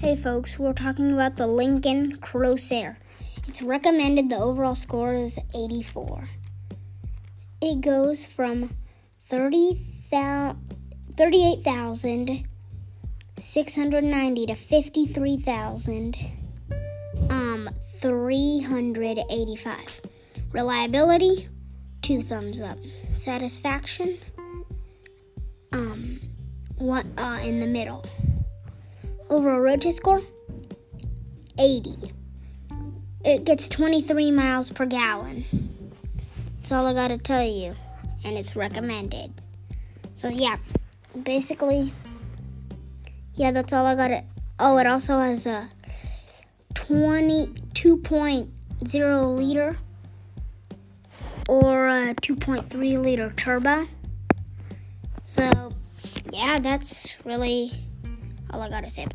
Hey folks, we're talking about the Lincoln Corsair. It's recommended the overall score is 84. It goes from 30, 38,690 to 53,000 um 385. Reliability, two thumbs up. Satisfaction, um one uh in the middle. Overall road test score, 80. It gets 23 miles per gallon. That's all I gotta tell you. And it's recommended. So, yeah, basically, yeah, that's all I gotta. Oh, it also has a 22.0 liter or a 2.3 liter turbo. So, yeah, that's really all I gotta say.